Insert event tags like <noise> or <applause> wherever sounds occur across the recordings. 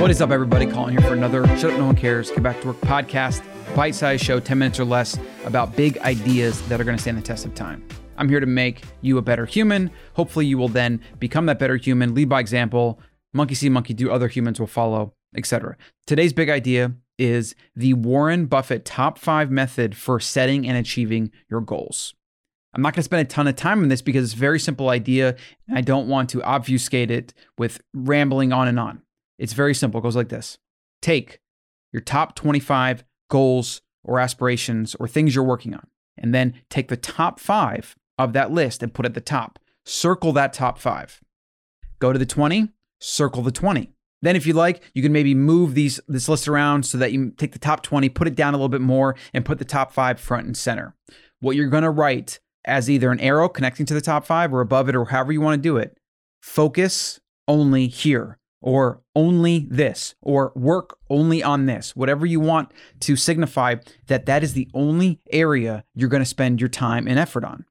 What is up, everybody? Colin here for another Shut Up No One Cares, Get Back to Work podcast, bite sized show, 10 minutes or less, about big ideas that are going to stand the test of time. I'm here to make you a better human. Hopefully, you will then become that better human, lead by example, monkey see, monkey do, other humans will follow, etc. Today's big idea is the Warren Buffett top five method for setting and achieving your goals. I'm not going to spend a ton of time on this because it's a very simple idea. And I don't want to obfuscate it with rambling on and on. It's very simple. It goes like this Take your top 25 goals or aspirations or things you're working on, and then take the top five of that list and put at the top. Circle that top five. Go to the 20, circle the 20. Then, if you like, you can maybe move these this list around so that you take the top 20, put it down a little bit more, and put the top five front and center. What you're going to write as either an arrow connecting to the top five or above it, or however you want to do it, focus only here or only this or work only on this whatever you want to signify that that is the only area you're going to spend your time and effort on.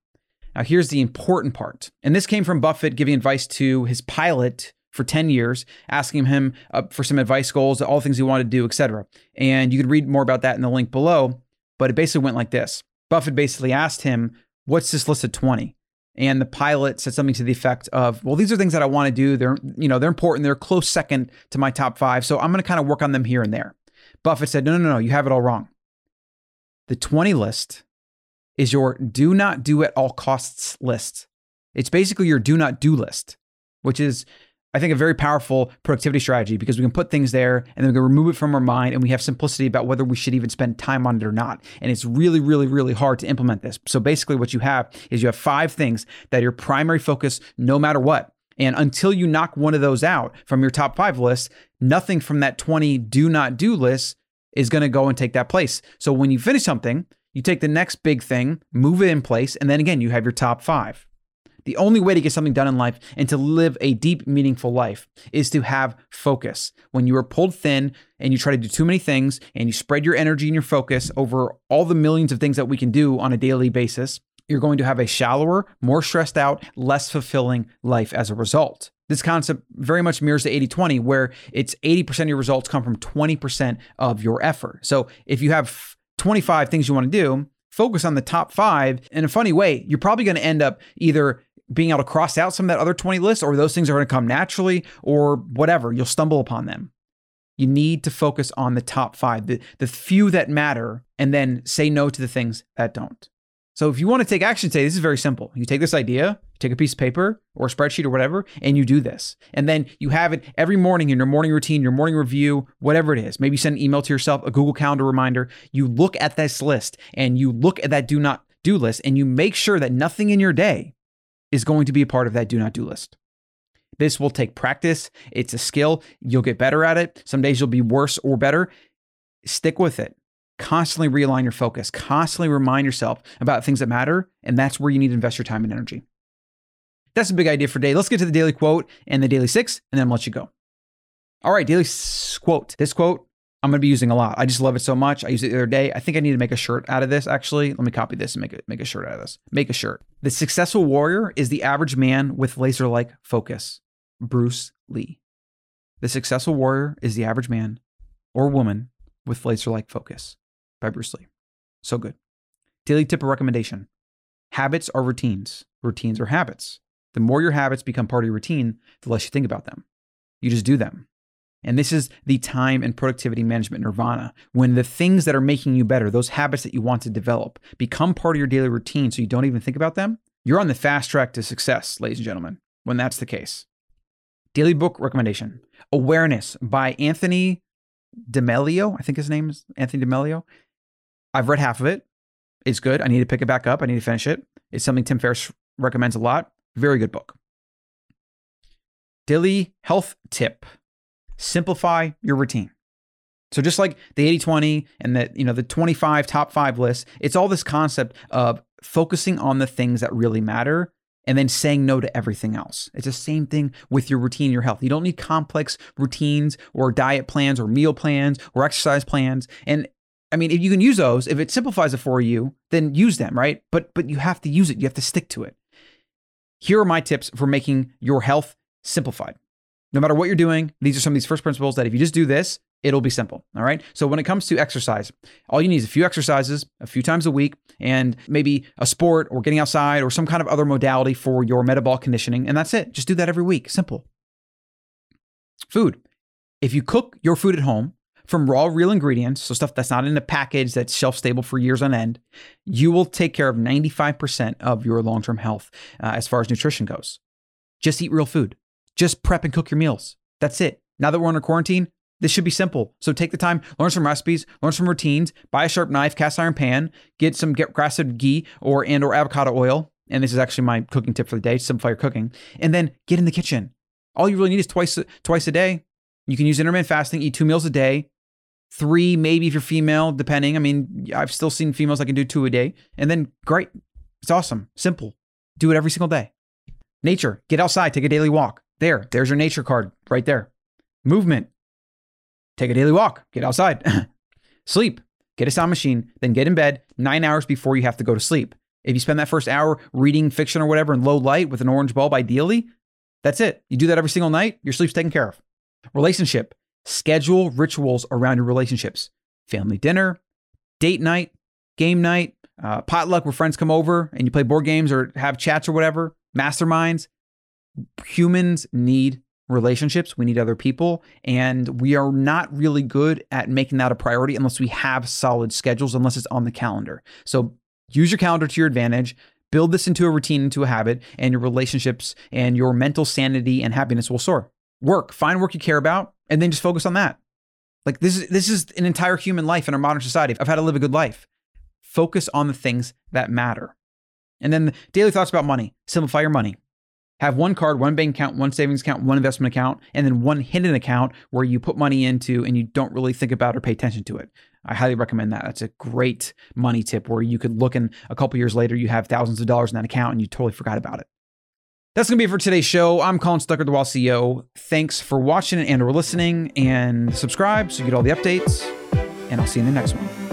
Now here's the important part and this came from buffett giving advice to his pilot for 10 years asking him uh, for some advice goals all the things he wanted to do etc and you could read more about that in the link below but it basically went like this. Buffett basically asked him what's this list of 20 and the pilot said something to the effect of, "Well, these are things that I want to do. They're, you know, they're important. They're close second to my top five, so I'm going to kind of work on them here and there." Buffett said, "No, no, no, you have it all wrong. The 20 list is your do not do at all costs list. It's basically your do not do list, which is I think a very powerful productivity strategy because we can put things there and then we can remove it from our mind and we have simplicity about whether we should even spend time on it or not. And it's really, really, really hard to implement this. So basically, what you have is you have five things that are your primary focus no matter what. And until you knock one of those out from your top five list, nothing from that 20 do not do list is going to go and take that place. So when you finish something, you take the next big thing, move it in place, and then again, you have your top five. The only way to get something done in life and to live a deep, meaningful life is to have focus. When you are pulled thin and you try to do too many things and you spread your energy and your focus over all the millions of things that we can do on a daily basis, you're going to have a shallower, more stressed out, less fulfilling life as a result. This concept very much mirrors the 80 20, where it's 80% of your results come from 20% of your effort. So if you have 25 things you want to do, focus on the top five. In a funny way, you're probably going to end up either being able to cross out some of that other 20 list, or those things are going to come naturally, or whatever. You'll stumble upon them. You need to focus on the top five, the, the few that matter, and then say no to the things that don't. So if you want to take action today, this is very simple. You take this idea, take a piece of paper or a spreadsheet or whatever, and you do this. And then you have it every morning in your morning routine, your morning review, whatever it is. Maybe send an email to yourself, a Google Calendar reminder. You look at this list and you look at that do not do list and you make sure that nothing in your day is going to be a part of that do not do list. This will take practice. It's a skill. You'll get better at it. Some days you'll be worse or better. Stick with it. Constantly realign your focus. Constantly remind yourself about things that matter. And that's where you need to invest your time and energy. That's a big idea for today. Let's get to the daily quote and the daily six, and then I'll let you go. All right, daily quote. This quote I'm to be using a lot. I just love it so much. I used it the other day. I think I need to make a shirt out of this actually. Let me copy this and make it make a shirt out of this. Make a shirt. The successful warrior is the average man with laser-like focus. Bruce Lee. The successful warrior is the average man or woman with laser-like focus by Bruce Lee. So good. Daily tip or recommendation. Habits are routines. Routines are habits. The more your habits become part of your routine, the less you think about them. You just do them. And this is the time and productivity management nirvana. When the things that are making you better, those habits that you want to develop, become part of your daily routine so you don't even think about them, you're on the fast track to success, ladies and gentlemen, when that's the case. Daily book recommendation Awareness by Anthony DeMelio. I think his name is Anthony DeMelio. I've read half of it. It's good. I need to pick it back up. I need to finish it. It's something Tim Ferriss recommends a lot. Very good book. Daily health tip simplify your routine. So just like the 80-20 and the you know the 25 top 5 list, it's all this concept of focusing on the things that really matter and then saying no to everything else. It's the same thing with your routine, your health. You don't need complex routines or diet plans or meal plans or exercise plans. And I mean, if you can use those, if it simplifies it for you, then use them, right? But but you have to use it. You have to stick to it. Here are my tips for making your health simplified. No matter what you're doing, these are some of these first principles that if you just do this, it'll be simple. All right. So when it comes to exercise, all you need is a few exercises a few times a week and maybe a sport or getting outside or some kind of other modality for your metabolic conditioning. And that's it. Just do that every week. Simple. Food. If you cook your food at home from raw, real ingredients, so stuff that's not in a package that's shelf stable for years on end, you will take care of 95% of your long term health uh, as far as nutrition goes. Just eat real food. Just prep and cook your meals. That's it. Now that we're under quarantine, this should be simple. So take the time, learn some recipes, learn some routines, buy a sharp knife, cast iron pan, get some grass-fed ghee or and or avocado oil. And this is actually my cooking tip for the day: simplify your cooking, and then get in the kitchen. All you really need is twice twice a day. You can use intermittent fasting, eat two meals a day, three maybe if you're female, depending. I mean, I've still seen females that can do two a day, and then great, it's awesome, simple. Do it every single day. Nature, get outside, take a daily walk. There, there's your nature card right there. Movement, take a daily walk, get outside. <laughs> sleep, get a sound machine, then get in bed nine hours before you have to go to sleep. If you spend that first hour reading fiction or whatever in low light with an orange bulb, ideally, that's it. You do that every single night, your sleep's taken care of. Relationship, schedule rituals around your relationships. Family dinner, date night, game night, uh, potluck where friends come over and you play board games or have chats or whatever, masterminds. Humans need relationships, we need other people, and we are not really good at making that a priority unless we have solid schedules, unless it's on the calendar. So use your calendar to your advantage. Build this into a routine, into a habit, and your relationships and your mental sanity and happiness will soar. Work, find work you care about, and then just focus on that. Like this is this is an entire human life in our modern society. I've had to live a good life. Focus on the things that matter. And then the daily thoughts about money. Simplify your money have one card, one bank account, one savings account, one investment account, and then one hidden account where you put money into and you don't really think about or pay attention to it. I highly recommend that. That's a great money tip where you could look and a couple years later, you have thousands of dollars in that account and you totally forgot about it. That's going to be it for today's show. I'm Colin Stuckert, the Wild CEO. Thanks for watching and or listening and subscribe so you get all the updates. And I'll see you in the next one.